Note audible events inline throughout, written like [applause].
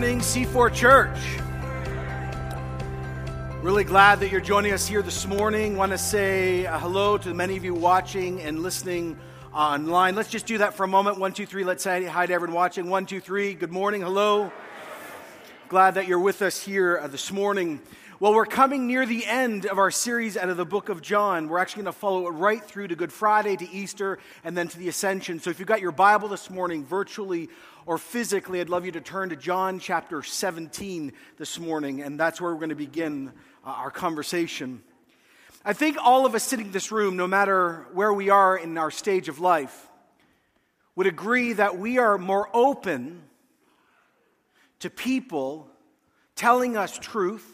morning, C4 Church. Really glad that you're joining us here this morning. Want to say uh, hello to many of you watching and listening online. Let's just do that for a moment. One, two, three. Let's say hi to everyone watching. One, two, three. Good morning. Hello. Glad that you're with us here uh, this morning. Well, we're coming near the end of our series out of the book of John. We're actually going to follow it right through to Good Friday, to Easter, and then to the Ascension. So if you've got your Bible this morning, virtually or physically, I'd love you to turn to John chapter 17 this morning, and that's where we're going to begin uh, our conversation. I think all of us sitting in this room, no matter where we are in our stage of life, would agree that we are more open to people telling us truth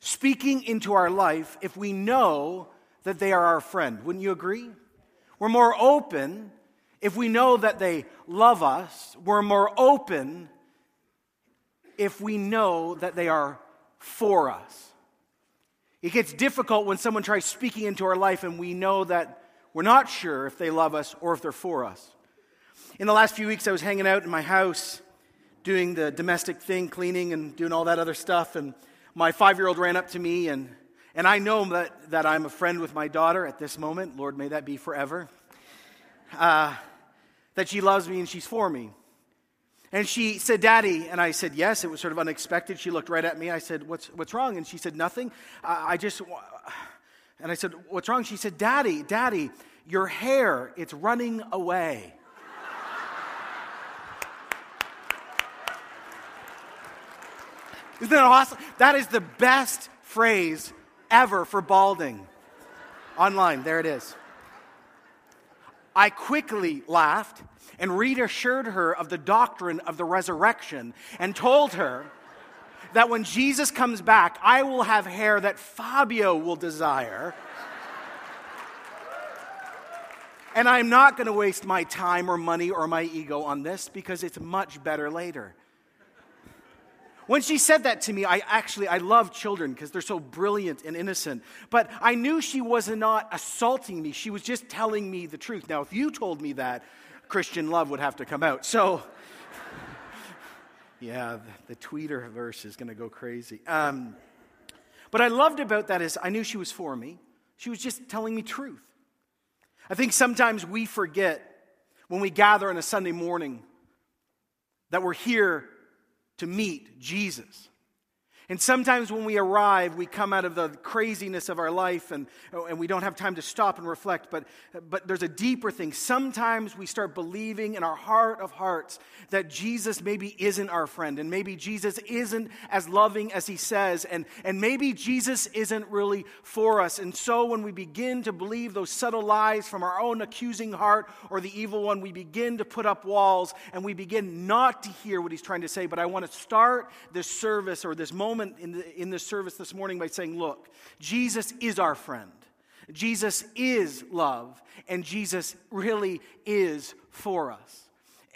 speaking into our life if we know that they are our friend. Wouldn't you agree? We're more open if we know that they love us. We're more open if we know that they are for us. It gets difficult when someone tries speaking into our life and we know that we're not sure if they love us or if they're for us. In the last few weeks, I was hanging out in my house doing the domestic thing, cleaning and doing all that other stuff, and my five year old ran up to me, and, and I know that, that I'm a friend with my daughter at this moment. Lord, may that be forever. Uh, that she loves me and she's for me. And she said, Daddy. And I said, Yes. It was sort of unexpected. She looked right at me. I said, What's, what's wrong? And she said, Nothing. I, I just. And I said, What's wrong? She said, Daddy, Daddy, your hair, it's running away. Isn't that awesome? That is the best phrase ever for balding. Online, there it is. I quickly laughed and reassured her of the doctrine of the resurrection and told her that when Jesus comes back, I will have hair that Fabio will desire. And I'm not going to waste my time or money or my ego on this because it's much better later. When she said that to me, I actually I love children because they're so brilliant and innocent. But I knew she was not assaulting me. She was just telling me the truth. Now, if you told me that, Christian love would have to come out. So, [laughs] yeah, the, the Twitterverse is going to go crazy. Um, but I loved about that is I knew she was for me. She was just telling me truth. I think sometimes we forget when we gather on a Sunday morning that we're here to meet Jesus. And sometimes when we arrive, we come out of the craziness of our life and, and we don't have time to stop and reflect. But, but there's a deeper thing. Sometimes we start believing in our heart of hearts that Jesus maybe isn't our friend and maybe Jesus isn't as loving as he says and, and maybe Jesus isn't really for us. And so when we begin to believe those subtle lies from our own accusing heart or the evil one, we begin to put up walls and we begin not to hear what he's trying to say. But I want to start this service or this moment moment in, the, in this service this morning by saying, look, Jesus is our friend. Jesus is love, and Jesus really is for us.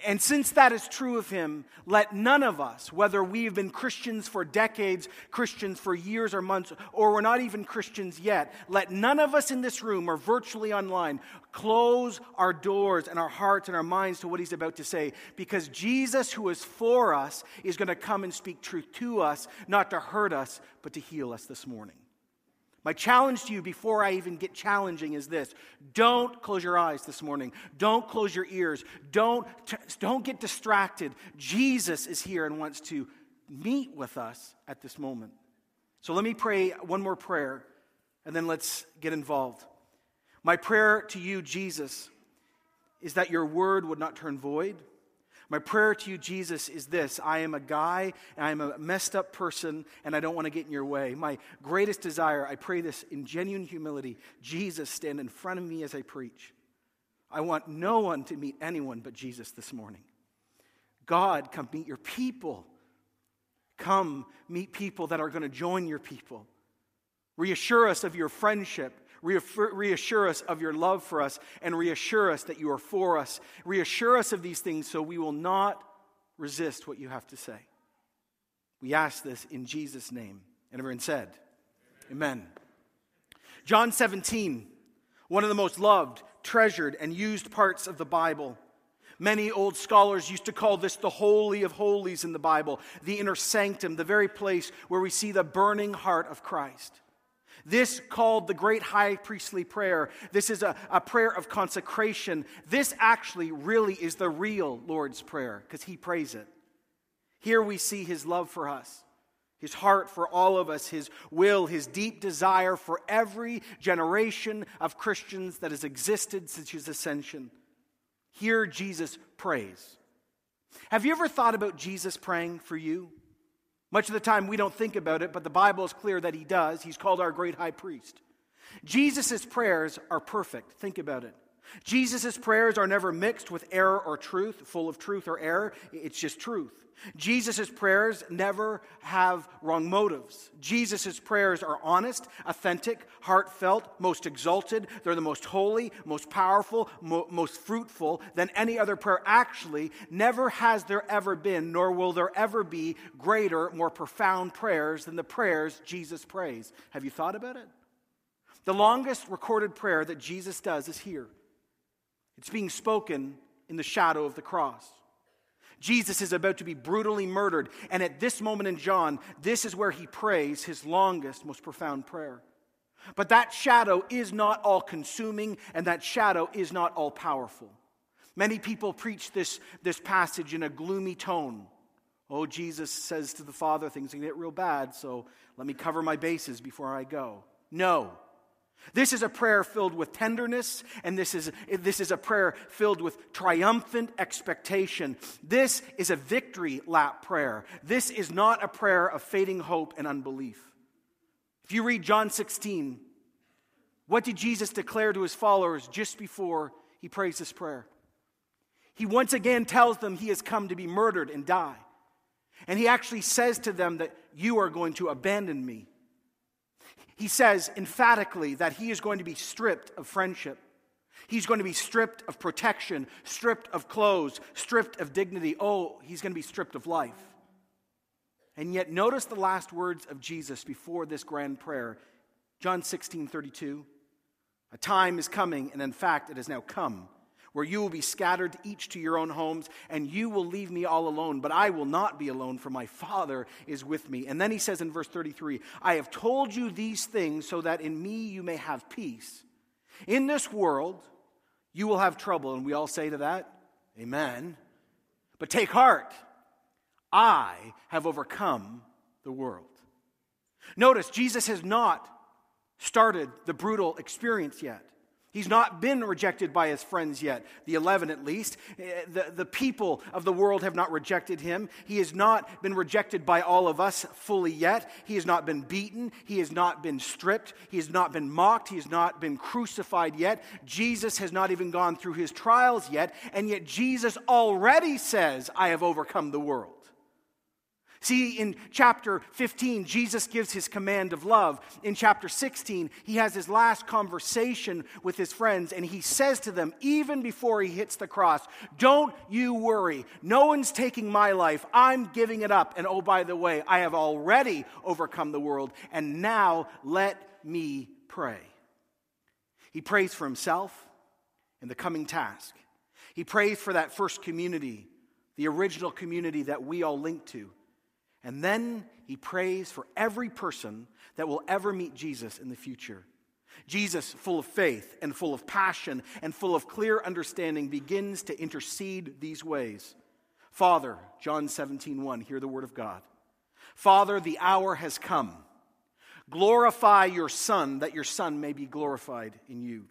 And since that is true of him, let none of us, whether we've been Christians for decades, Christians for years or months, or we're not even Christians yet, let none of us in this room or virtually online close our doors and our hearts and our minds to what he's about to say. Because Jesus, who is for us, is going to come and speak truth to us, not to hurt us, but to heal us this morning. My challenge to you before I even get challenging is this don't close your eyes this morning. Don't close your ears. Don't, don't get distracted. Jesus is here and wants to meet with us at this moment. So let me pray one more prayer and then let's get involved. My prayer to you, Jesus, is that your word would not turn void my prayer to you, Jesus, is this I am a guy, and I am a messed up person, and I don't want to get in your way. My greatest desire, I pray this in genuine humility Jesus, stand in front of me as I preach. I want no one to meet anyone but Jesus this morning. God, come meet your people. Come meet people that are going to join your people. Reassure us of your friendship reassure us of your love for us, and reassure us that you are for us. Reassure us of these things so we will not resist what you have to say. We ask this in Jesus' name. And everyone said, Amen. Amen. John 17, one of the most loved, treasured, and used parts of the Bible. Many old scholars used to call this the Holy of Holies in the Bible, the inner sanctum, the very place where we see the burning heart of Christ. This, called the great high priestly prayer, this is a, a prayer of consecration. This actually really is the real Lord's Prayer because he prays it. Here we see his love for us, his heart for all of us, his will, his deep desire for every generation of Christians that has existed since his ascension. Here, Jesus prays. Have you ever thought about Jesus praying for you? Much of the time, we don't think about it, but the Bible is clear that he does. He's called our great high priest. Jesus' prayers are perfect. Think about it. Jesus' prayers are never mixed with error or truth, full of truth or error. It's just truth. Jesus' prayers never have wrong motives. Jesus' prayers are honest, authentic, heartfelt, most exalted. They're the most holy, most powerful, mo- most fruitful than any other prayer. Actually, never has there ever been, nor will there ever be, greater, more profound prayers than the prayers Jesus prays. Have you thought about it? The longest recorded prayer that Jesus does is here. It's being spoken in the shadow of the cross. Jesus is about to be brutally murdered. And at this moment in John, this is where he prays his longest, most profound prayer. But that shadow is not all consuming, and that shadow is not all powerful. Many people preach this, this passage in a gloomy tone. Oh, Jesus says to the Father, things can get real bad, so let me cover my bases before I go. No. This is a prayer filled with tenderness, and this is, this is a prayer filled with triumphant expectation. This is a victory lap prayer. This is not a prayer of fading hope and unbelief. If you read John 16, what did Jesus declare to his followers just before he prays this prayer? He once again tells them he has come to be murdered and die. And he actually says to them that you are going to abandon me he says emphatically that he is going to be stripped of friendship. He's going to be stripped of protection, stripped of clothes, stripped of dignity. Oh, he's going to be stripped of life. And yet, notice the last words of Jesus before this grand prayer John 16 32. A time is coming, and in fact, it has now come where you will be scattered each to your own homes, and you will leave me all alone. But I will not be alone, for my Father is with me. And then he says in verse 33 I have told you these things so that in me you may have peace. In this world, you will have trouble. And we all say to that, Amen. But take heart, I have overcome the world. Notice, Jesus has not started the brutal experience yet. He's not been rejected by his friends yet, the 11 at least. Eh, the, the people of the world have not rejected him. He has not been rejected by all of us fully yet. He has not been beaten. He has not been stripped. He has not been mocked. He has not been crucified yet. Jesus has not even gone through his trials yet. And yet, Jesus already says, I have overcome the world. See, in chapter 15, Jesus gives his command of love. In chapter 16, he has his last conversation with his friends, and he says to them, even before he hits the cross, Don't you worry. No one's taking my life. I'm giving it up. And oh, by the way, I have already overcome the world, and now let me pray. He prays for himself and the coming task. He prays for that first community, the original community that we all link to. And then he prays for every person that will ever meet Jesus in the future. Jesus, full of faith and full of passion and full of clear understanding, begins to intercede these ways. Father, John 17, 1, hear the word of God. Father, the hour has come. Glorify your Son, that your Son may be glorified in you.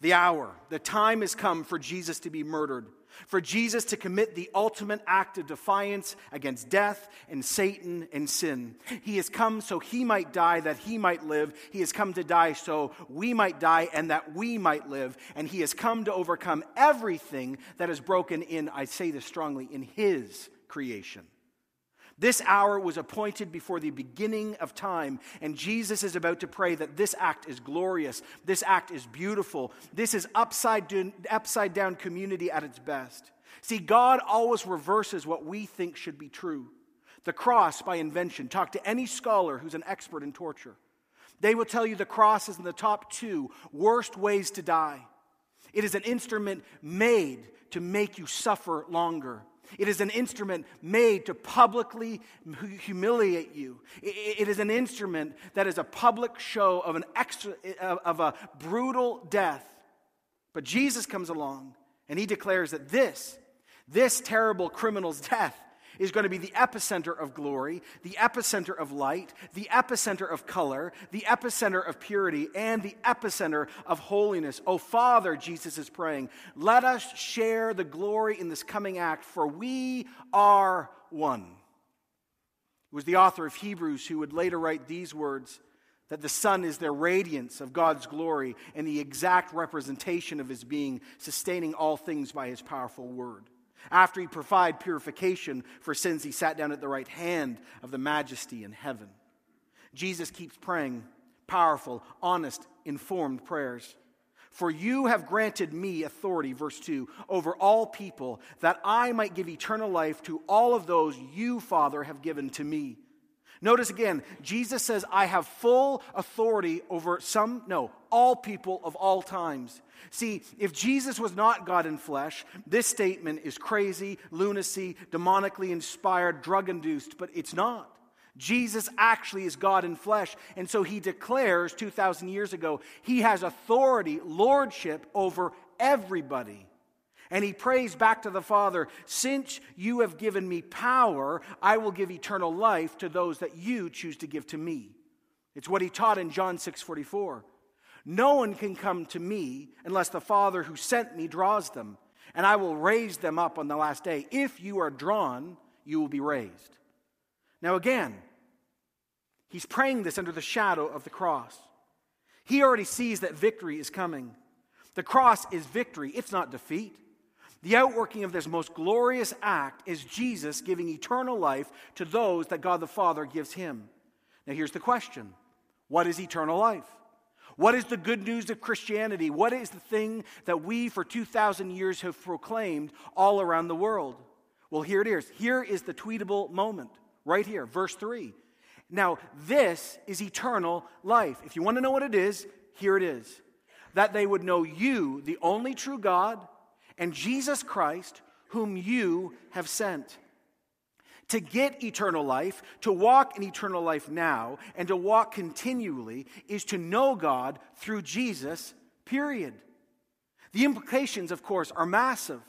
The hour, the time has come for Jesus to be murdered for Jesus to commit the ultimate act of defiance against death and Satan and sin. He has come so he might die that he might live. He has come to die so we might die and that we might live. And he has come to overcome everything that is broken in, I say this strongly, in his creation. This hour was appointed before the beginning of time, and Jesus is about to pray that this act is glorious, this act is beautiful, this is upside down, upside down community at its best. See, God always reverses what we think should be true. The cross, by invention, talk to any scholar who's an expert in torture. They will tell you the cross is in the top two worst ways to die. It is an instrument made to make you suffer longer. It is an instrument made to publicly humiliate you. It is an instrument that is a public show of, an extra, of a brutal death. But Jesus comes along and he declares that this, this terrible criminal's death, is going to be the epicenter of glory, the epicenter of light, the epicenter of color, the epicenter of purity, and the epicenter of holiness. Oh, Father, Jesus is praying, let us share the glory in this coming act, for we are one. It was the author of Hebrews who would later write these words that the Son is the radiance of God's glory and the exact representation of his being, sustaining all things by his powerful word. After he provided purification for sins, he sat down at the right hand of the majesty in heaven. Jesus keeps praying powerful, honest, informed prayers. For you have granted me authority, verse 2, over all people, that I might give eternal life to all of those you, Father, have given to me. Notice again, Jesus says, I have full authority over some, no, all people of all times. See, if Jesus was not God in flesh, this statement is crazy, lunacy, demonically inspired, drug induced, but it's not. Jesus actually is God in flesh. And so he declares 2,000 years ago, he has authority, lordship over everybody. And he prays back to the Father, Since you have given me power, I will give eternal life to those that you choose to give to me. It's what he taught in John 6 44. No one can come to me unless the Father who sent me draws them, and I will raise them up on the last day. If you are drawn, you will be raised. Now, again, he's praying this under the shadow of the cross. He already sees that victory is coming. The cross is victory, it's not defeat. The outworking of this most glorious act is Jesus giving eternal life to those that God the Father gives him. Now, here's the question What is eternal life? What is the good news of Christianity? What is the thing that we for 2,000 years have proclaimed all around the world? Well, here it is. Here is the tweetable moment, right here, verse 3. Now, this is eternal life. If you want to know what it is, here it is that they would know you, the only true God, and Jesus Christ, whom you have sent to get eternal life, to walk in eternal life now, and to walk continually is to know God through Jesus, period. The implications, of course, are massive.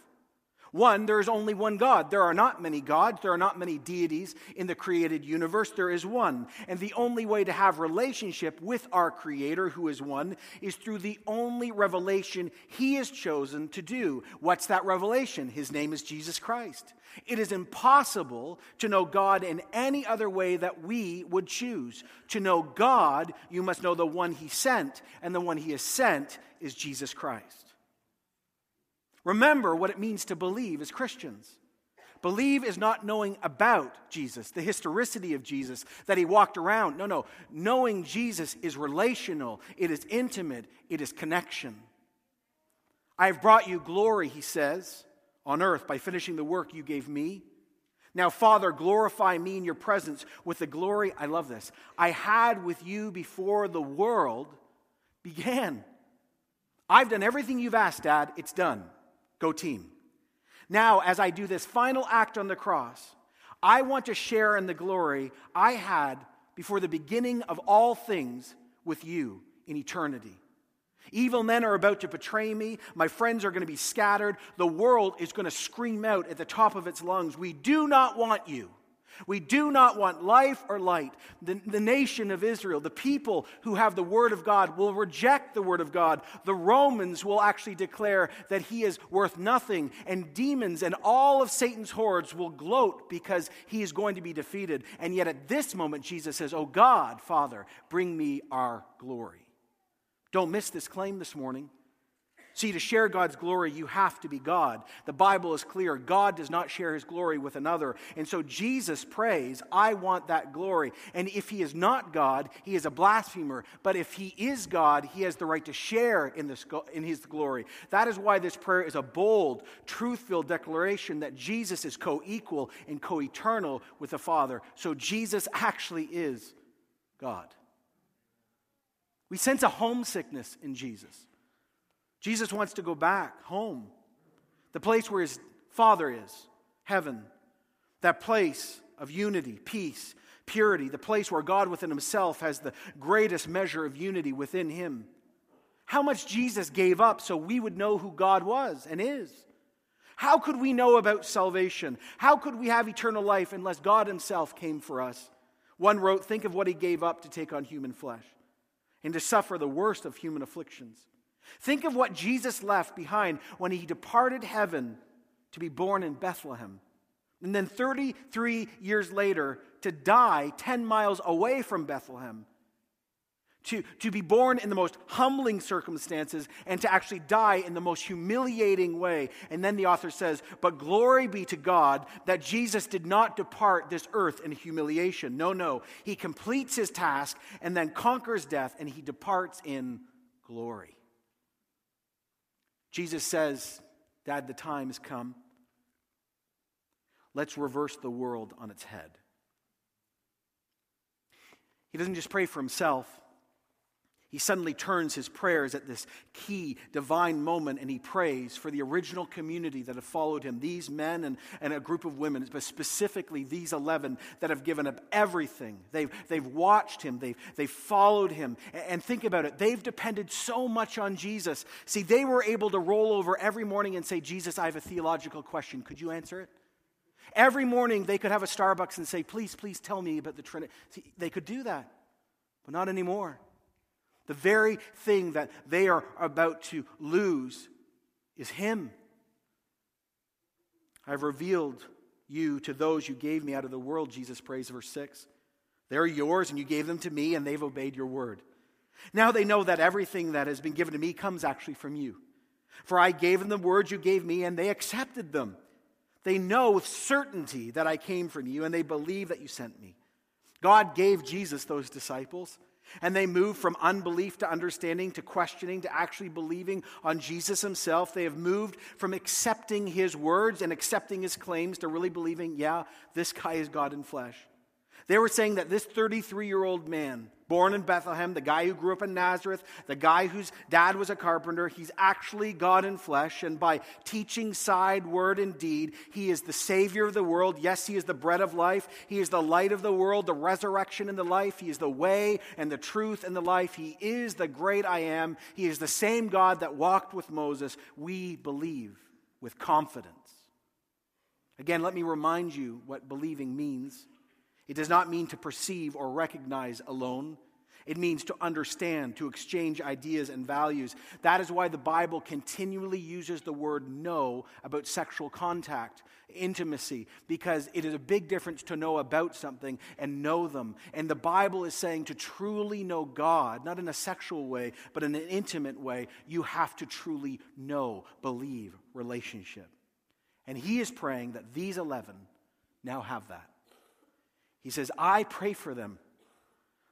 One, there is only one God. There are not many gods. There are not many deities in the created universe. There is one. And the only way to have relationship with our Creator, who is one, is through the only revelation He has chosen to do. What's that revelation? His name is Jesus Christ. It is impossible to know God in any other way that we would choose. To know God, you must know the one He sent, and the one He has sent is Jesus Christ. Remember what it means to believe as Christians. Believe is not knowing about Jesus, the historicity of Jesus, that he walked around. No, no. Knowing Jesus is relational, it is intimate, it is connection. I have brought you glory, he says, on earth by finishing the work you gave me. Now, Father, glorify me in your presence with the glory, I love this, I had with you before the world began. I've done everything you've asked, Dad. It's done. Go team. Now, as I do this final act on the cross, I want to share in the glory I had before the beginning of all things with you in eternity. Evil men are about to betray me. My friends are going to be scattered. The world is going to scream out at the top of its lungs, We do not want you. We do not want life or light. The, the, nation of Israel, the people who have the Word of God, will reject the Word of God. The Romans will actually declare that he is worth nothing, and demons and all of Satan's hordes will gloat because he is going to be defeated. And yet, at this moment, Jesus says, Oh God, Father, bring me our glory. Don't miss this claim this morning. See, to share God's glory, you have to be God. The Bible is clear. God does not share his glory with another. And so Jesus prays, I want that glory. And if he is not God, he is a blasphemer. But if he is God, he has the right to share in, this, in his glory. That is why this prayer is a bold, truth filled declaration that Jesus is co equal and co eternal with the Father. So Jesus actually is God. We sense a homesickness in Jesus. Jesus wants to go back home, the place where his Father is, heaven, that place of unity, peace, purity, the place where God within himself has the greatest measure of unity within him. How much Jesus gave up so we would know who God was and is. How could we know about salvation? How could we have eternal life unless God Himself came for us? One wrote, Think of what He gave up to take on human flesh and to suffer the worst of human afflictions. Think of what Jesus left behind when He departed heaven to be born in Bethlehem. And then 33 years later, to die 10 miles away from Bethlehem to, to be born in the most humbling circumstances and to actually die in the most humiliating way. And then the author says, But glory be to God that Jesus did not depart this earth in humiliation. No, no. He completes his task and then conquers death and he departs in glory. Jesus says, Dad, the time has come. Let's reverse the world on its head. He doesn't just pray for himself. He suddenly turns his prayers at this key divine moment and he prays for the original community that have followed him, these men and, and a group of women, but specifically these 11 that have given up everything. They've, they've watched him, they've, they've followed him. And think about it, they've depended so much on Jesus. See, they were able to roll over every morning and say, Jesus, I have a theological question. Could you answer it? Every morning they could have a Starbucks and say, Please, please tell me about the Trinity. See, they could do that, but not anymore. The very thing that they are about to lose is Him. I've revealed you to those you gave me out of the world, Jesus prays, verse 6. They're yours, and you gave them to me, and they've obeyed your word. Now they know that everything that has been given to me comes actually from you. For I gave them the words you gave me, and they accepted them. They know with certainty that I came from you, and they believe that you sent me. God gave Jesus those disciples. And they move from unbelief to understanding to questioning to actually believing on Jesus himself. They have moved from accepting his words and accepting his claims to really believing, yeah, this guy is God in flesh. They were saying that this 33 year old man, born in Bethlehem, the guy who grew up in Nazareth, the guy whose dad was a carpenter, he's actually God in flesh. And by teaching side, word, and deed, he is the Savior of the world. Yes, he is the bread of life. He is the light of the world, the resurrection and the life. He is the way and the truth and the life. He is the great I am. He is the same God that walked with Moses. We believe with confidence. Again, let me remind you what believing means. It does not mean to perceive or recognize alone. It means to understand, to exchange ideas and values. That is why the Bible continually uses the word know about sexual contact, intimacy, because it is a big difference to know about something and know them. And the Bible is saying to truly know God, not in a sexual way, but in an intimate way, you have to truly know, believe, relationship. And he is praying that these 11 now have that. He says, I pray for them.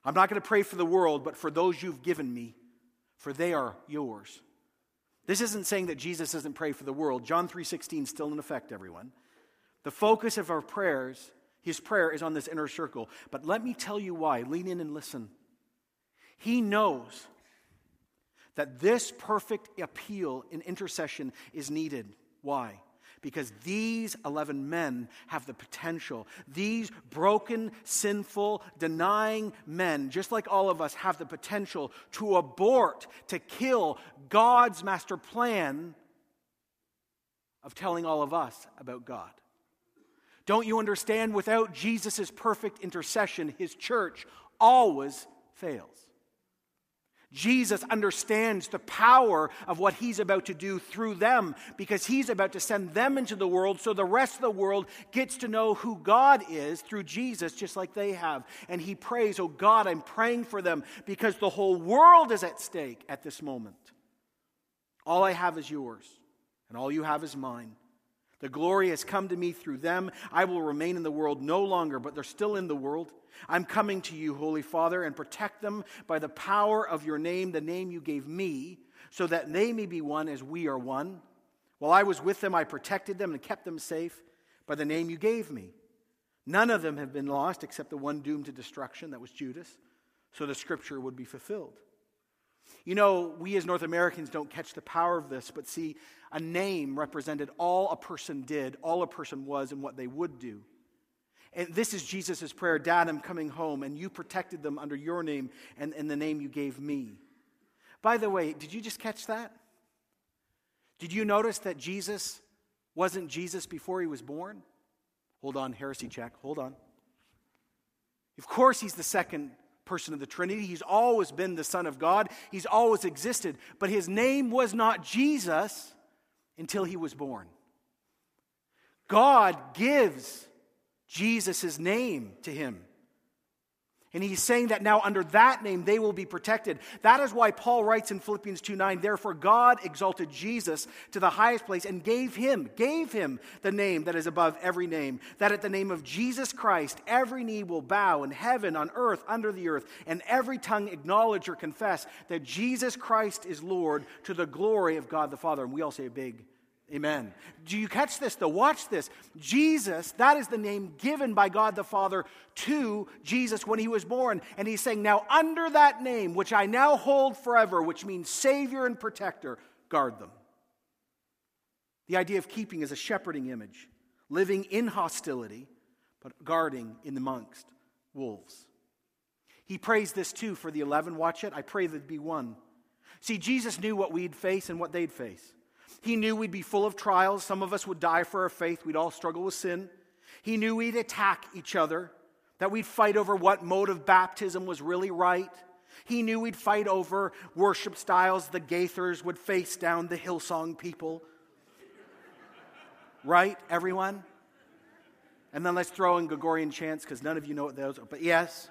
I'm not going to pray for the world, but for those you've given me, for they are yours. This isn't saying that Jesus doesn't pray for the world. John 3:16 still in effect, everyone. The focus of our prayers, his prayer is on this inner circle. But let me tell you why. Lean in and listen. He knows that this perfect appeal in intercession is needed. Why? Because these 11 men have the potential. These broken, sinful, denying men, just like all of us, have the potential to abort, to kill God's master plan of telling all of us about God. Don't you understand? Without Jesus' perfect intercession, his church always fails. Jesus understands the power of what he's about to do through them because he's about to send them into the world so the rest of the world gets to know who God is through Jesus, just like they have. And he prays, Oh God, I'm praying for them because the whole world is at stake at this moment. All I have is yours, and all you have is mine. The glory has come to me through them. I will remain in the world no longer, but they're still in the world. I'm coming to you, Holy Father, and protect them by the power of your name, the name you gave me, so that they may be one as we are one. While I was with them, I protected them and kept them safe by the name you gave me. None of them have been lost except the one doomed to destruction, that was Judas, so the scripture would be fulfilled. You know, we as North Americans don't catch the power of this, but see, a name represented all a person did, all a person was, and what they would do. And this is Jesus' prayer Dad, I'm coming home, and you protected them under your name and, and the name you gave me. By the way, did you just catch that? Did you notice that Jesus wasn't Jesus before he was born? Hold on, heresy check. Hold on. Of course, he's the second person of the Trinity. He's always been the Son of God, he's always existed. But his name was not Jesus until he was born. God gives Jesus' name to him. And he's saying that now under that name they will be protected. That is why Paul writes in Philippians 2 9, therefore God exalted Jesus to the highest place and gave him, gave him the name that is above every name, that at the name of Jesus Christ every knee will bow in heaven, on earth, under the earth, and every tongue acknowledge or confess that Jesus Christ is Lord to the glory of God the Father. And we all say a big Amen. Do you catch this though? Watch this. Jesus, that is the name given by God the Father to Jesus when he was born. And he's saying, Now, under that name, which I now hold forever, which means Savior and Protector, guard them. The idea of keeping is a shepherding image, living in hostility, but guarding in amongst wolves. He prays this too for the 11. Watch it. I pray there'd be one. See, Jesus knew what we'd face and what they'd face. He knew we'd be full of trials. Some of us would die for our faith. We'd all struggle with sin. He knew we'd attack each other, that we'd fight over what mode of baptism was really right. He knew we'd fight over worship styles. The Gaithers would face down the Hillsong people. right, everyone? And then let's throw in Gregorian chants because none of you know what those are. But yes.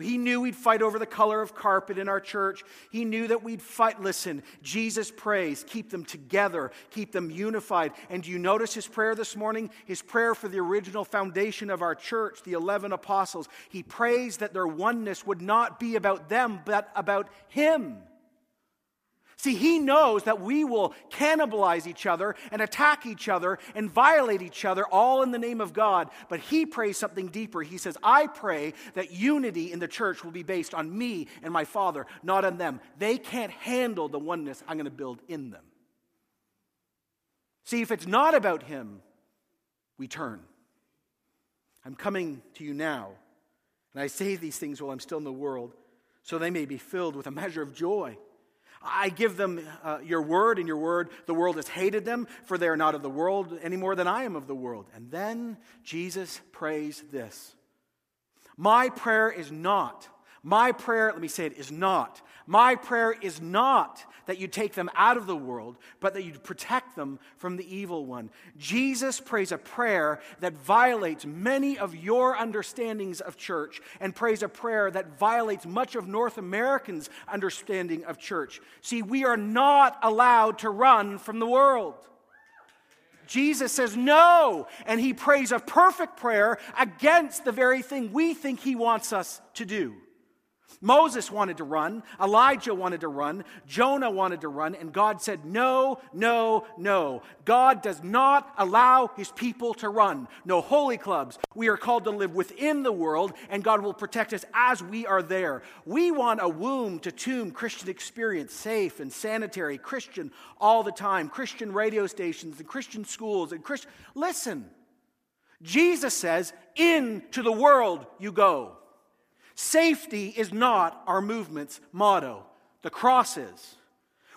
He knew we'd fight over the color of carpet in our church. He knew that we'd fight. Listen, Jesus prays, keep them together, keep them unified. And do you notice his prayer this morning? His prayer for the original foundation of our church, the 11 apostles. He prays that their oneness would not be about them, but about him. See, he knows that we will cannibalize each other and attack each other and violate each other all in the name of God. But he prays something deeper. He says, I pray that unity in the church will be based on me and my Father, not on them. They can't handle the oneness I'm going to build in them. See, if it's not about him, we turn. I'm coming to you now, and I say these things while I'm still in the world, so they may be filled with a measure of joy. I give them uh, your word, and your word, the world has hated them, for they are not of the world any more than I am of the world. And then Jesus prays this My prayer is not my prayer, let me say it, is not. My prayer is not that you take them out of the world, but that you protect them from the evil one. Jesus prays a prayer that violates many of your understandings of church and prays a prayer that violates much of North Americans' understanding of church. See, we are not allowed to run from the world. Jesus says no, and he prays a perfect prayer against the very thing we think he wants us to do. Moses wanted to run, Elijah wanted to run, Jonah wanted to run, and God said, No, no, no. God does not allow his people to run. No holy clubs. We are called to live within the world, and God will protect us as we are there. We want a womb to tomb Christian experience, safe and sanitary, Christian all the time, Christian radio stations and Christian schools and Christian. Listen, Jesus says, Into the world you go. Safety is not our movement's motto. The cross is.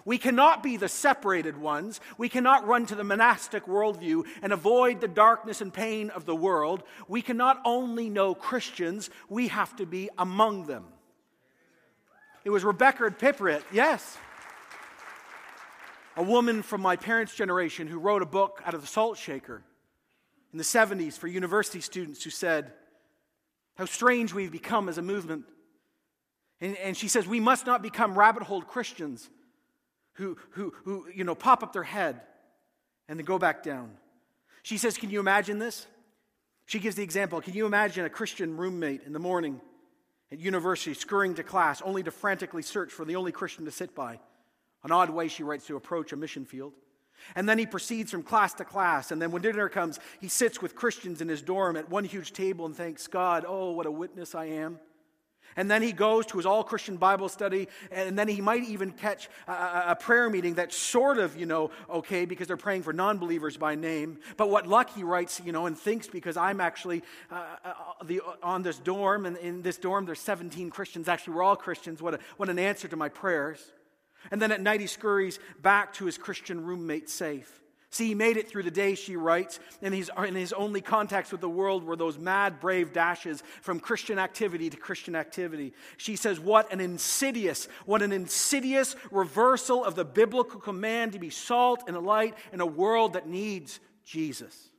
We cannot be the separated ones. We cannot run to the monastic worldview and avoid the darkness and pain of the world. We cannot only know Christians, we have to be among them. It was Rebecca Pippert, yes, a woman from my parents' generation who wrote a book out of the salt shaker in the 70s for university students who said, how strange we've become as a movement. And, and she says, we must not become rabbit hole Christians who, who, who, you know, pop up their head and then go back down. She says, Can you imagine this? She gives the example Can you imagine a Christian roommate in the morning at university scurrying to class only to frantically search for the only Christian to sit by? An odd way, she writes, to approach a mission field. And then he proceeds from class to class. And then when dinner comes, he sits with Christians in his dorm at one huge table and thanks God, oh, what a witness I am. And then he goes to his all Christian Bible study, and then he might even catch a, a, prayer meeting that's sort of, you know, okay, because they're praying for non believers by name. But what luck he writes, you know, and thinks because I'm actually uh, uh, the, on this dorm, and in this dorm there's 17 Christians. Actually, we're all Christians. What, a, what an answer to my prayers. And then at night he scurries back to his Christian roommate safe. See, he made it through the day, she writes, and his, and his only contacts with the world were those mad, brave dashes from Christian activity to Christian activity. She says, What an insidious, what an insidious reversal of the biblical command to be salt and a light in a world that needs Jesus.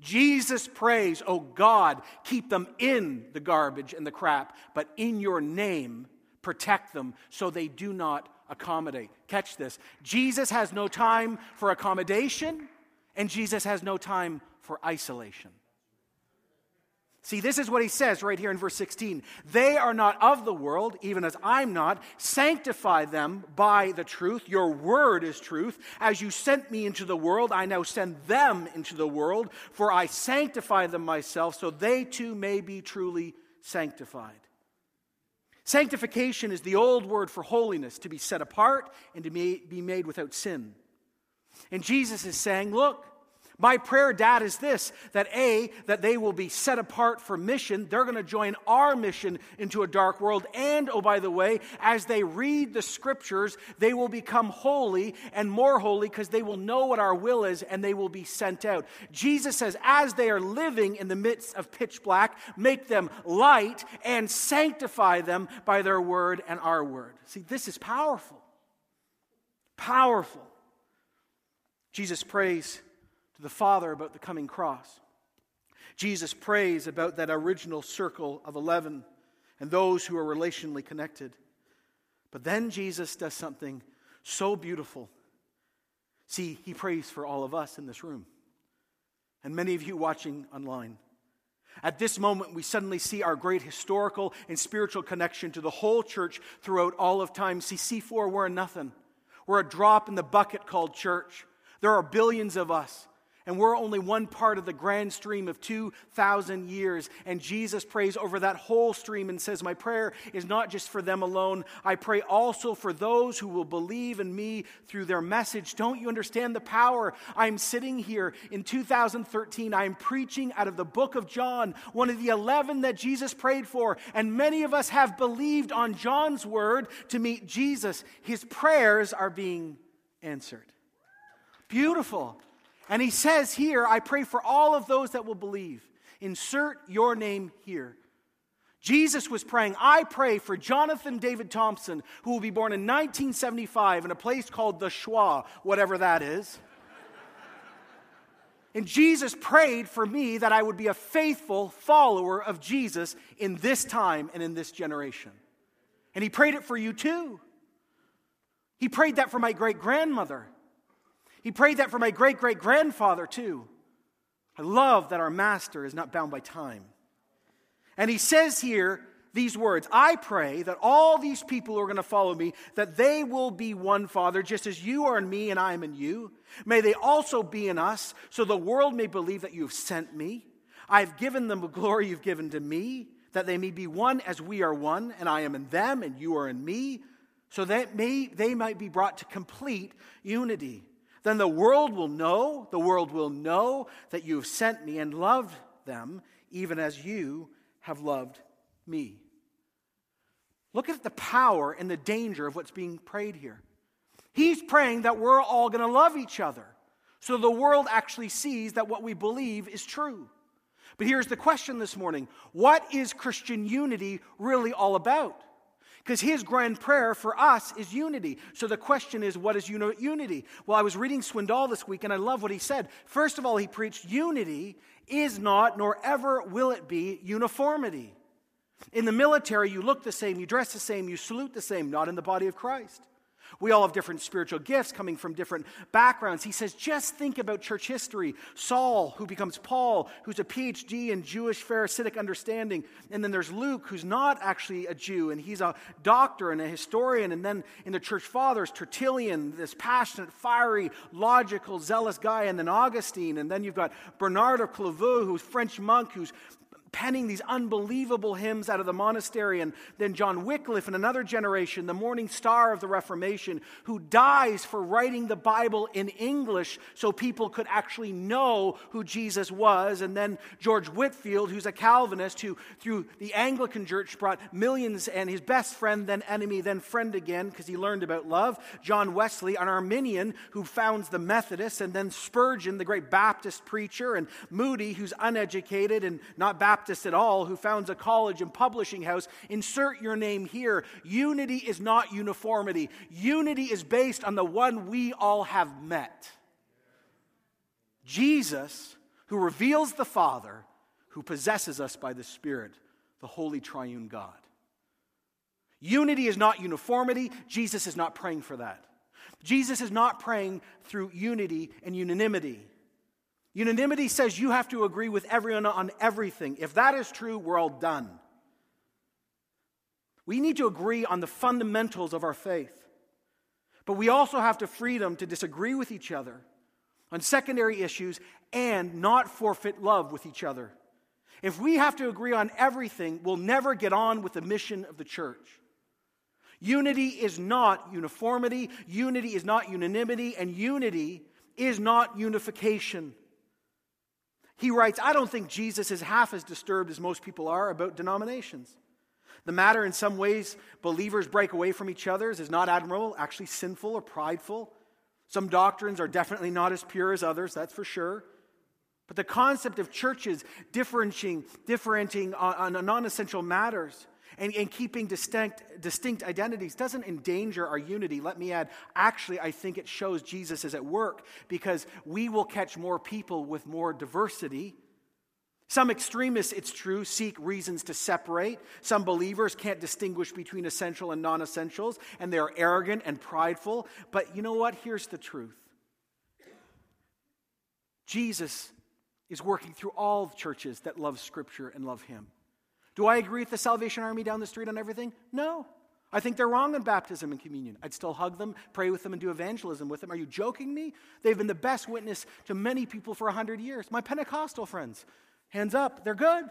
Jesus prays, Oh God, keep them in the garbage and the crap, but in your name, protect them so they do not accommodate. Catch this. Jesus has no time for accommodation, and Jesus has no time for isolation. See, this is what he says right here in verse 16. They are not of the world, even as I'm not. Sanctify them by the truth. Your word is truth. As you sent me into the world, I now send them into the world, for I sanctify them myself, so they too may be truly sanctified. Sanctification is the old word for holiness, to be set apart and to be made without sin. And Jesus is saying, Look, my prayer, Dad, is this that A, that they will be set apart for mission. They're going to join our mission into a dark world. And, oh, by the way, as they read the scriptures, they will become holy and more holy because they will know what our will is and they will be sent out. Jesus says, as they are living in the midst of pitch black, make them light and sanctify them by their word and our word. See, this is powerful. Powerful. Jesus prays to the Father about the coming cross. Jesus prays about that original circle of 11 and those who are relationally connected. But then Jesus does something so beautiful. See, he prays for all of us in this room and many of you watching online. At this moment, we suddenly see our great historical and spiritual connection to the whole church throughout all of time. See, C4, we're nothing. We're a drop in the bucket called church. There are billions of us. And we're only one part of the grand stream of 2,000 years. And Jesus prays over that whole stream and says, My prayer is not just for them alone. I pray also for those who will believe in me through their message. Don't you understand the power? I'm sitting here in 2013. I am preaching out of the book of John, one of the 11 that Jesus prayed for. And many of us have believed on John's word to meet Jesus. His prayers are being answered. Beautiful. And he says here, I pray for all of those that will believe. Insert your name here. Jesus was praying, I pray for Jonathan David Thompson, who will be born in 1975 in a place called the Schwa, whatever that is. and Jesus prayed for me that I would be a faithful follower of Jesus in this time and in this generation. And he prayed it for you too. He prayed that for my great grandmother. He prayed that for my great great grandfather, too. I love that our master is not bound by time. And he says here these words I pray that all these people who are going to follow me, that they will be one, Father, just as you are in me and I am in you. May they also be in us, so the world may believe that you have sent me. I've given them the glory you've given to me, that they may be one as we are one, and I am in them and you are in me, so that may, they might be brought to complete unity. Then the world will know, the world will know that you have sent me and loved them, even as you have loved me. Look at the power and the danger of what's being prayed here. He's praying that we're all going to love each other so the world actually sees that what we believe is true. But here's the question this morning What is Christian unity really all about? Because his grand prayer for us is unity. So the question is, what is unity? Well, I was reading Swindoll this week and I love what he said. First of all, he preached unity is not, nor ever will it be, uniformity. In the military, you look the same, you dress the same, you salute the same, not in the body of Christ. We all have different spiritual gifts coming from different backgrounds. He says, just think about church history. Saul, who becomes Paul, who's a PhD in Jewish Pharisaic understanding. And then there's Luke, who's not actually a Jew, and he's a doctor and a historian. And then in the church fathers, Tertullian, this passionate, fiery, logical, zealous guy. And then Augustine. And then you've got Bernard of Clairvaux, who's French monk, who's penning these unbelievable hymns out of the monastery. And then John Wycliffe in another generation, the morning star of the Reformation, who dies for writing the Bible in English so people could actually know who Jesus was. And then George Whitefield, who's a Calvinist, who through the Anglican Church brought millions and his best friend, then enemy, then friend again, because he learned about love. John Wesley, an Arminian who founds the Methodists, and then Spurgeon, the great Baptist preacher, and Moody, who's uneducated and not Baptist at all, who founds a college and publishing house. Insert your name here. Unity is not uniformity, unity is based on the one we all have met Jesus, who reveals the Father, who possesses us by the Spirit, the holy triune God. Unity is not uniformity. Jesus is not praying for that. Jesus is not praying through unity and unanimity. Unanimity says you have to agree with everyone on everything. If that is true, we're all done. We need to agree on the fundamentals of our faith. But we also have the freedom to disagree with each other on secondary issues and not forfeit love with each other. If we have to agree on everything, we'll never get on with the mission of the church. Unity is not uniformity, unity is not unanimity, and unity is not unification. He writes, I don't think Jesus is half as disturbed as most people are about denominations. The matter, in some ways, believers break away from each other is not admirable, actually sinful or prideful. Some doctrines are definitely not as pure as others, that's for sure. But the concept of churches differentiating, differentiating on, on non essential matters and, and keeping distinct, distinct identities doesn't endanger our unity. Let me add, actually, I think it shows Jesus is at work because we will catch more people with more diversity. Some extremists, it's true, seek reasons to separate. Some believers can't distinguish between essential and non essentials, and they're arrogant and prideful. But you know what? Here's the truth Jesus is working through all churches that love Scripture and love Him. Do I agree with the Salvation Army down the street on everything? No. I think they're wrong on baptism and communion. I'd still hug them, pray with them, and do evangelism with them. Are you joking me? They've been the best witness to many people for 100 years. My Pentecostal friends, hands up, they're good.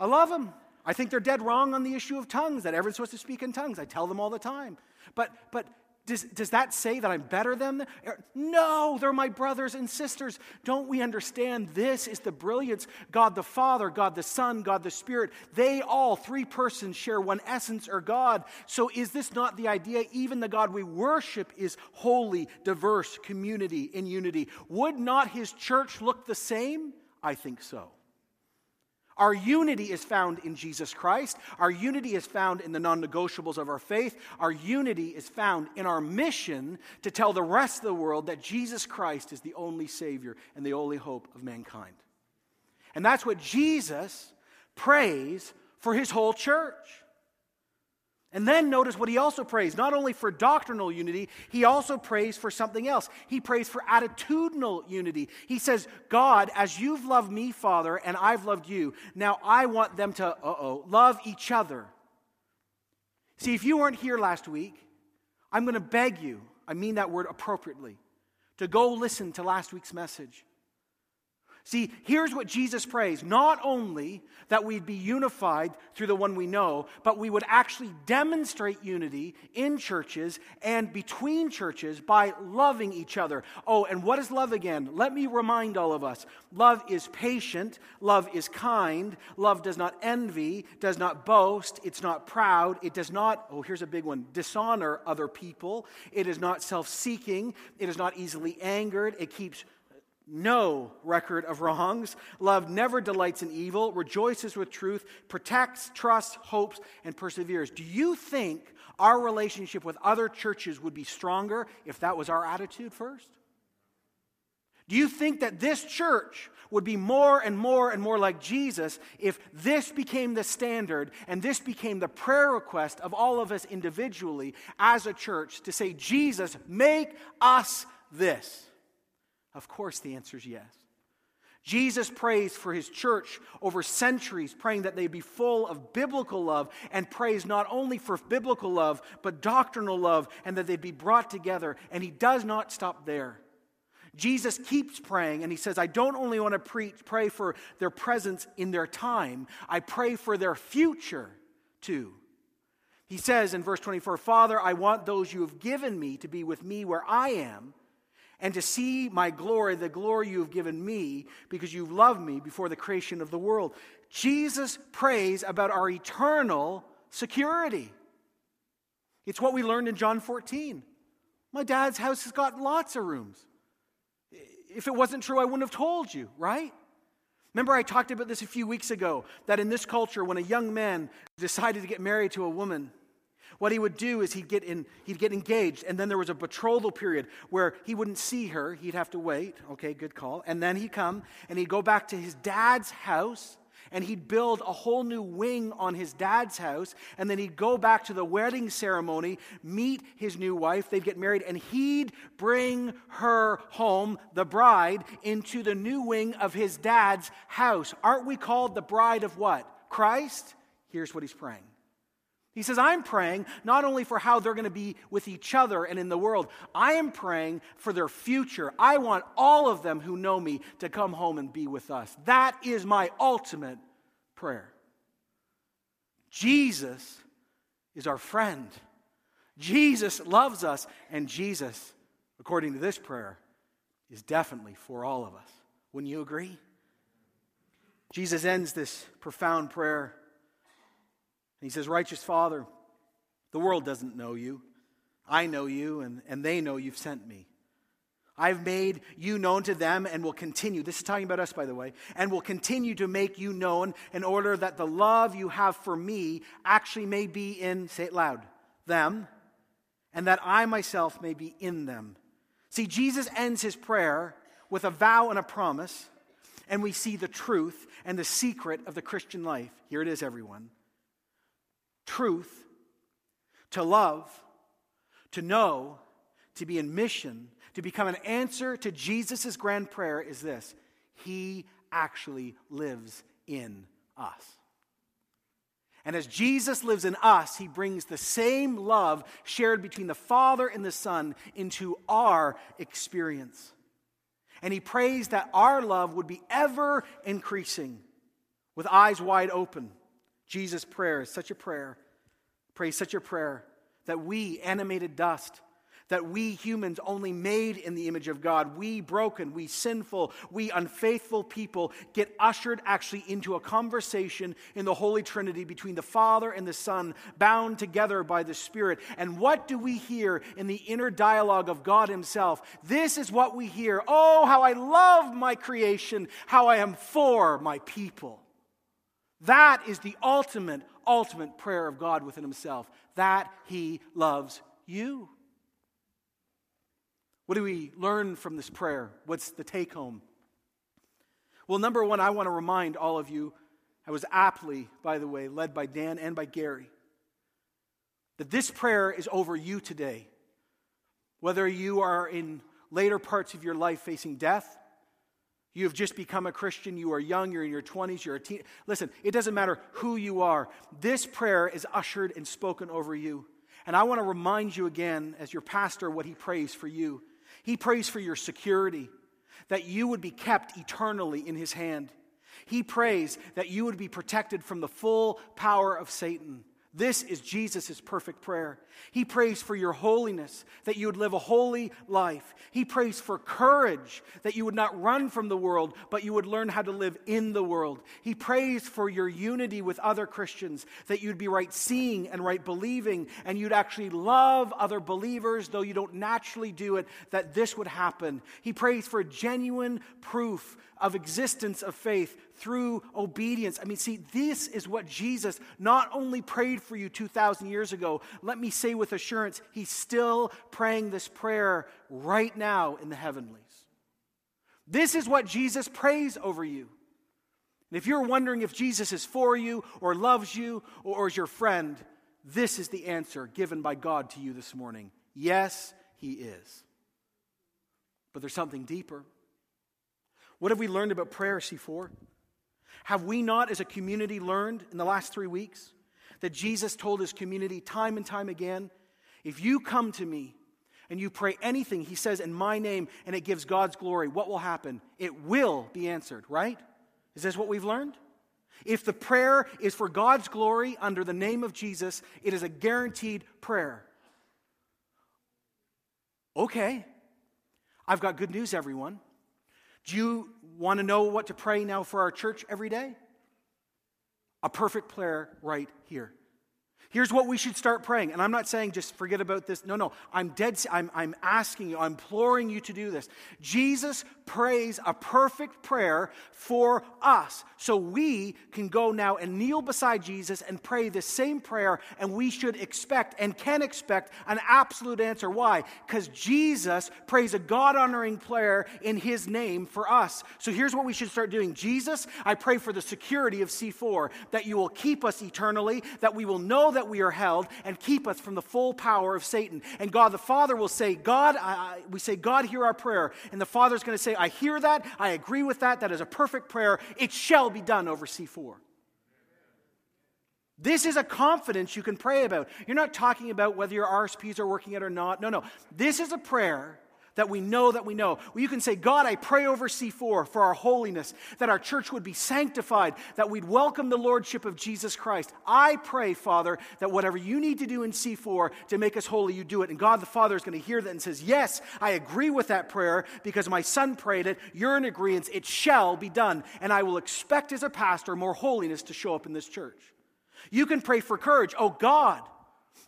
I love them. I think they're dead wrong on the issue of tongues, that everyone's supposed to speak in tongues. I tell them all the time. But, but does, does that say that I'm better than them? Er, no, they're my brothers and sisters. Don't we understand this is the brilliance? God the Father, God the Son, God the Spirit, they all, three persons, share one essence or God. So is this not the idea? Even the God we worship is holy, diverse, community in unity. Would not his church look the same? I think so. Our unity is found in Jesus Christ. Our unity is found in the non negotiables of our faith. Our unity is found in our mission to tell the rest of the world that Jesus Christ is the only Savior and the only hope of mankind. And that's what Jesus prays for his whole church. And then notice what he also prays, not only for doctrinal unity, he also prays for something else. He prays for attitudinal unity. He says, God, as you've loved me, Father, and I've loved you, now I want them to, uh oh, love each other. See, if you weren't here last week, I'm going to beg you, I mean that word appropriately, to go listen to last week's message. See, here's what Jesus prays. Not only that we'd be unified through the one we know, but we would actually demonstrate unity in churches and between churches by loving each other. Oh, and what is love again? Let me remind all of us. Love is patient, love is kind, love does not envy, does not boast, it's not proud, it does not, oh, here's a big one, dishonor other people, it is not self seeking, it is not easily angered, it keeps no record of wrongs. Love never delights in evil, rejoices with truth, protects, trusts, hopes, and perseveres. Do you think our relationship with other churches would be stronger if that was our attitude first? Do you think that this church would be more and more and more like Jesus if this became the standard and this became the prayer request of all of us individually as a church to say, Jesus, make us this? Of course, the answer is yes. Jesus prays for his church over centuries, praying that they be full of biblical love, and prays not only for biblical love, but doctrinal love, and that they be brought together. And he does not stop there. Jesus keeps praying and he says, I don't only want to preach, pray for their presence in their time, I pray for their future too. He says in verse 24, Father, I want those you have given me to be with me where I am and to see my glory, the glory you have given me, because you've loved me before the creation of the world. Jesus prays about our eternal security. It's what we learned in John 14. My dad's house has got lots of rooms. If it wasn't true, I wouldn't have told you, right? Remember, I talked about this a few weeks ago that in this culture, when a young man decided to get married to a woman, what he would do is he'd get, in, he'd get engaged, and then there was a betrothal period where he wouldn't see her. He'd have to wait. Okay, good call. And then he'd come and he'd go back to his dad's house and he'd build a whole new wing on his dad's house. And then he'd go back to the wedding ceremony, meet his new wife, they'd get married, and he'd bring her home, the bride, into the new wing of his dad's house. Aren't we called the bride of what? Christ? Here's what he's praying. He says, I'm praying not only for how they're going to be with each other and in the world, I am praying for their future. I want all of them who know me to come home and be with us. That is my ultimate prayer. Jesus is our friend. Jesus loves us, and Jesus, according to this prayer, is definitely for all of us. Wouldn't you agree? Jesus ends this profound prayer. He says, Righteous Father, the world doesn't know you. I know you, and, and they know you've sent me. I've made you known to them and will continue. This is talking about us, by the way, and will continue to make you known in order that the love you have for me actually may be in, say it loud, them, and that I myself may be in them. See, Jesus ends his prayer with a vow and a promise, and we see the truth and the secret of the Christian life. Here it is, everyone truth, to love, to know, to be in mission to become an answer to Jesus' grand prayer is this He actually lives in us. And as Jesus lives in us, he brings the same love shared between the Father and the Son into our experience. And he prays that our love would be ever increasing with eyes wide open. Jesus' prayer is such a prayer, prays such a prayer that we, animated dust, that we humans, only made in the image of God, we broken, we sinful, we unfaithful people, get ushered actually into a conversation in the Holy Trinity between the Father and the Son, bound together by the Spirit. And what do we hear in the inner dialogue of God Himself? This is what we hear Oh, how I love my creation, how I am for my people. That is the ultimate, ultimate prayer of God within Himself, that He loves you. What do we learn from this prayer? What's the take home? Well, number one, I want to remind all of you, I was aptly, by the way, led by Dan and by Gary, that this prayer is over you today. Whether you are in later parts of your life facing death, you have just become a Christian, you are young, you're in your 20s, you're a teen. Listen, it doesn't matter who you are. This prayer is ushered and spoken over you. And I want to remind you again, as your pastor, what he prays for you. He prays for your security, that you would be kept eternally in His hand. He prays that you would be protected from the full power of Satan. This is Jesus' perfect prayer. He prays for your holiness, that you would live a holy life. He prays for courage, that you would not run from the world, but you would learn how to live in the world. He prays for your unity with other Christians, that you'd be right seeing and right believing, and you'd actually love other believers, though you don't naturally do it, that this would happen. He prays for genuine proof of existence of faith through obedience. I mean, see, this is what Jesus not only prayed for you 2,000 years ago, let me say with assurance, he's still praying this prayer right now in the heavenlies. This is what Jesus prays over you. And if you're wondering if Jesus is for you or loves you or is your friend, this is the answer given by God to you this morning. Yes, he is. But there's something deeper. What have we learned about prayer, C4? Have we not, as a community, learned in the last three weeks that Jesus told his community time and time again if you come to me and you pray anything, he says, in my name, and it gives God's glory, what will happen? It will be answered, right? Is this what we've learned? If the prayer is for God's glory under the name of Jesus, it is a guaranteed prayer. Okay, I've got good news, everyone. Do you want to know what to pray now for our church every day? A perfect prayer right here. Here's what we should start praying. And I'm not saying just forget about this. No, no. I'm dead. I'm, I'm asking you, I'm imploring you to do this. Jesus prays a perfect prayer for us. So we can go now and kneel beside Jesus and pray the same prayer. And we should expect and can expect an absolute answer. Why? Because Jesus prays a God honoring prayer in his name for us. So here's what we should start doing Jesus, I pray for the security of C4, that you will keep us eternally, that we will know that that we are held and keep us from the full power of Satan. And God the Father will say, God, I, we say, God, hear our prayer. And the Father's going to say, I hear that. I agree with that. That is a perfect prayer. It shall be done over C4. This is a confidence you can pray about. You're not talking about whether your RSPs are working it or not. No, no. This is a prayer that we know that we know. Well, you can say, God, I pray over C4 for our holiness, that our church would be sanctified, that we'd welcome the Lordship of Jesus Christ. I pray, Father, that whatever you need to do in C4 to make us holy, you do it. And God the Father is going to hear that and says, Yes, I agree with that prayer because my son prayed it. You're in agreement. It shall be done. And I will expect as a pastor more holiness to show up in this church. You can pray for courage. Oh God,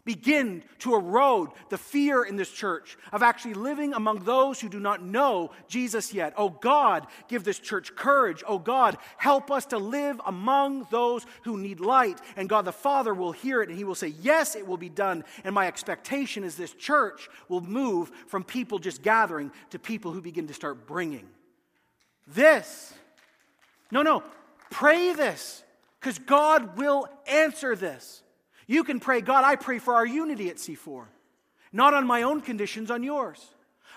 begin to erode the fear in this church of actually living among those who do not know Jesus yet. Oh God, give this church courage. Oh God, help us to live among those who need light. And God the Father will hear it and He will say, Yes, it will be done. And my expectation is this church will move from people just gathering to people who begin to start bringing. This. No, no, pray this because God will answer this. You can pray, God, I pray for our unity at C4, not on my own conditions, on yours.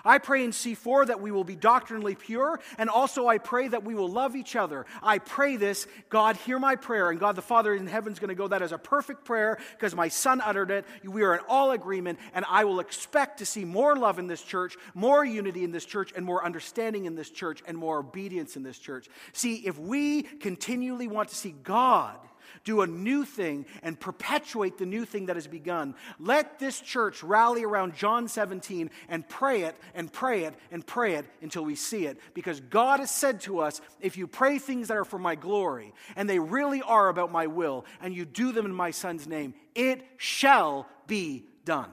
I pray in C4 that we will be doctrinally pure, and also I pray that we will love each other. I pray this, God, hear my prayer, and God the Father in heaven is going to go, that is a perfect prayer because my son uttered it. We are in all agreement, and I will expect to see more love in this church, more unity in this church, and more understanding in this church, and more obedience in this church. See, if we continually want to see God, do a new thing and perpetuate the new thing that has begun. Let this church rally around John 17 and pray it and pray it and pray it until we see it. Because God has said to us, if you pray things that are for my glory and they really are about my will and you do them in my son's name, it shall be done.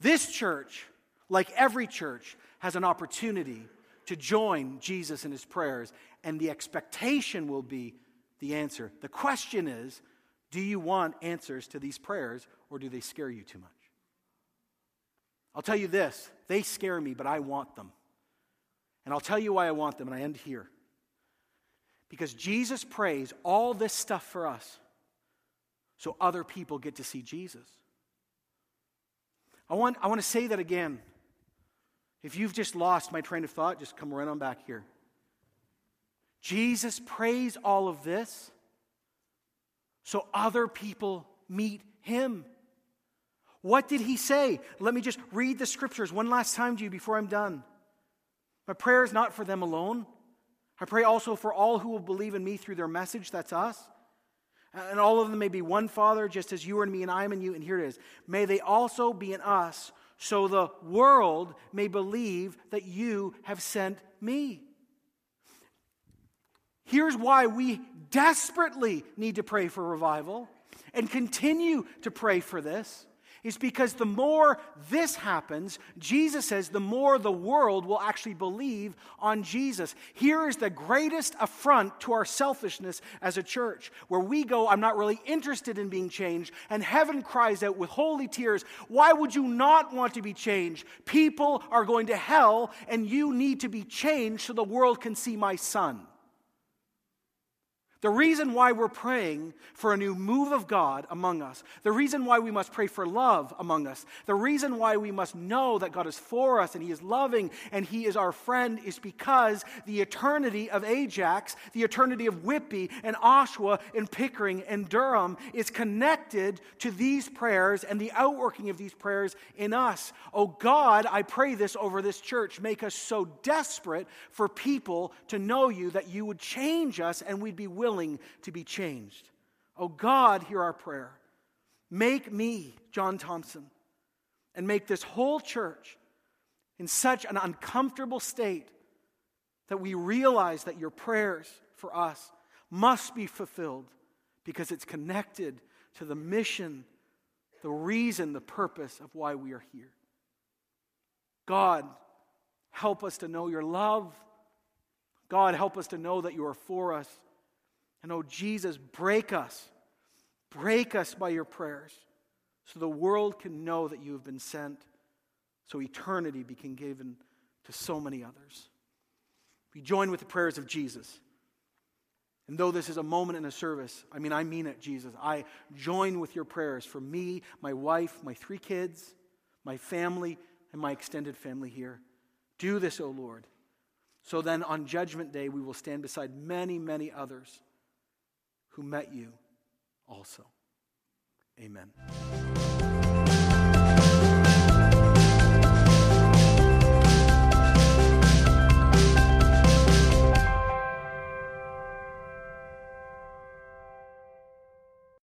This church, like every church, has an opportunity to join Jesus in his prayers, and the expectation will be the answer. The question is do you want answers to these prayers or do they scare you too much? I'll tell you this they scare me, but I want them. And I'll tell you why I want them, and I end here. Because Jesus prays all this stuff for us so other people get to see Jesus. I want, I want to say that again. If you've just lost my train of thought, just come right on back here. Jesus prays all of this so other people meet him. What did he say? Let me just read the scriptures one last time to you before I'm done. My prayer is not for them alone. I pray also for all who will believe in me through their message. That's us. And all of them may be one Father, just as you are in me and I am in you. And here it is. May they also be in us, so the world may believe that you have sent me. Here's why we desperately need to pray for revival and continue to pray for this is because the more this happens, Jesus says, the more the world will actually believe on Jesus. Here is the greatest affront to our selfishness as a church, where we go, I'm not really interested in being changed, and heaven cries out with holy tears, Why would you not want to be changed? People are going to hell, and you need to be changed so the world can see my son. The reason why we're praying for a new move of God among us, the reason why we must pray for love among us, the reason why we must know that God is for us and He is loving and He is our friend is because the eternity of Ajax, the eternity of Whitby and Oshawa and Pickering and Durham is connected to these prayers and the outworking of these prayers in us. Oh God, I pray this over this church. Make us so desperate for people to know you that you would change us and we'd be willing willing to be changed. Oh God, hear our prayer. Make me, John Thompson, and make this whole church in such an uncomfortable state that we realize that your prayers for us must be fulfilled because it's connected to the mission, the reason, the purpose of why we are here. God, help us to know your love. God, help us to know that you are for us. And oh, Jesus, break us. Break us by your prayers so the world can know that you have been sent, so eternity be given to so many others. We join with the prayers of Jesus. And though this is a moment in a service, I mean, I mean it, Jesus. I join with your prayers for me, my wife, my three kids, my family, and my extended family here. Do this, O Lord. So then on Judgment Day, we will stand beside many, many others who met you also. Amen.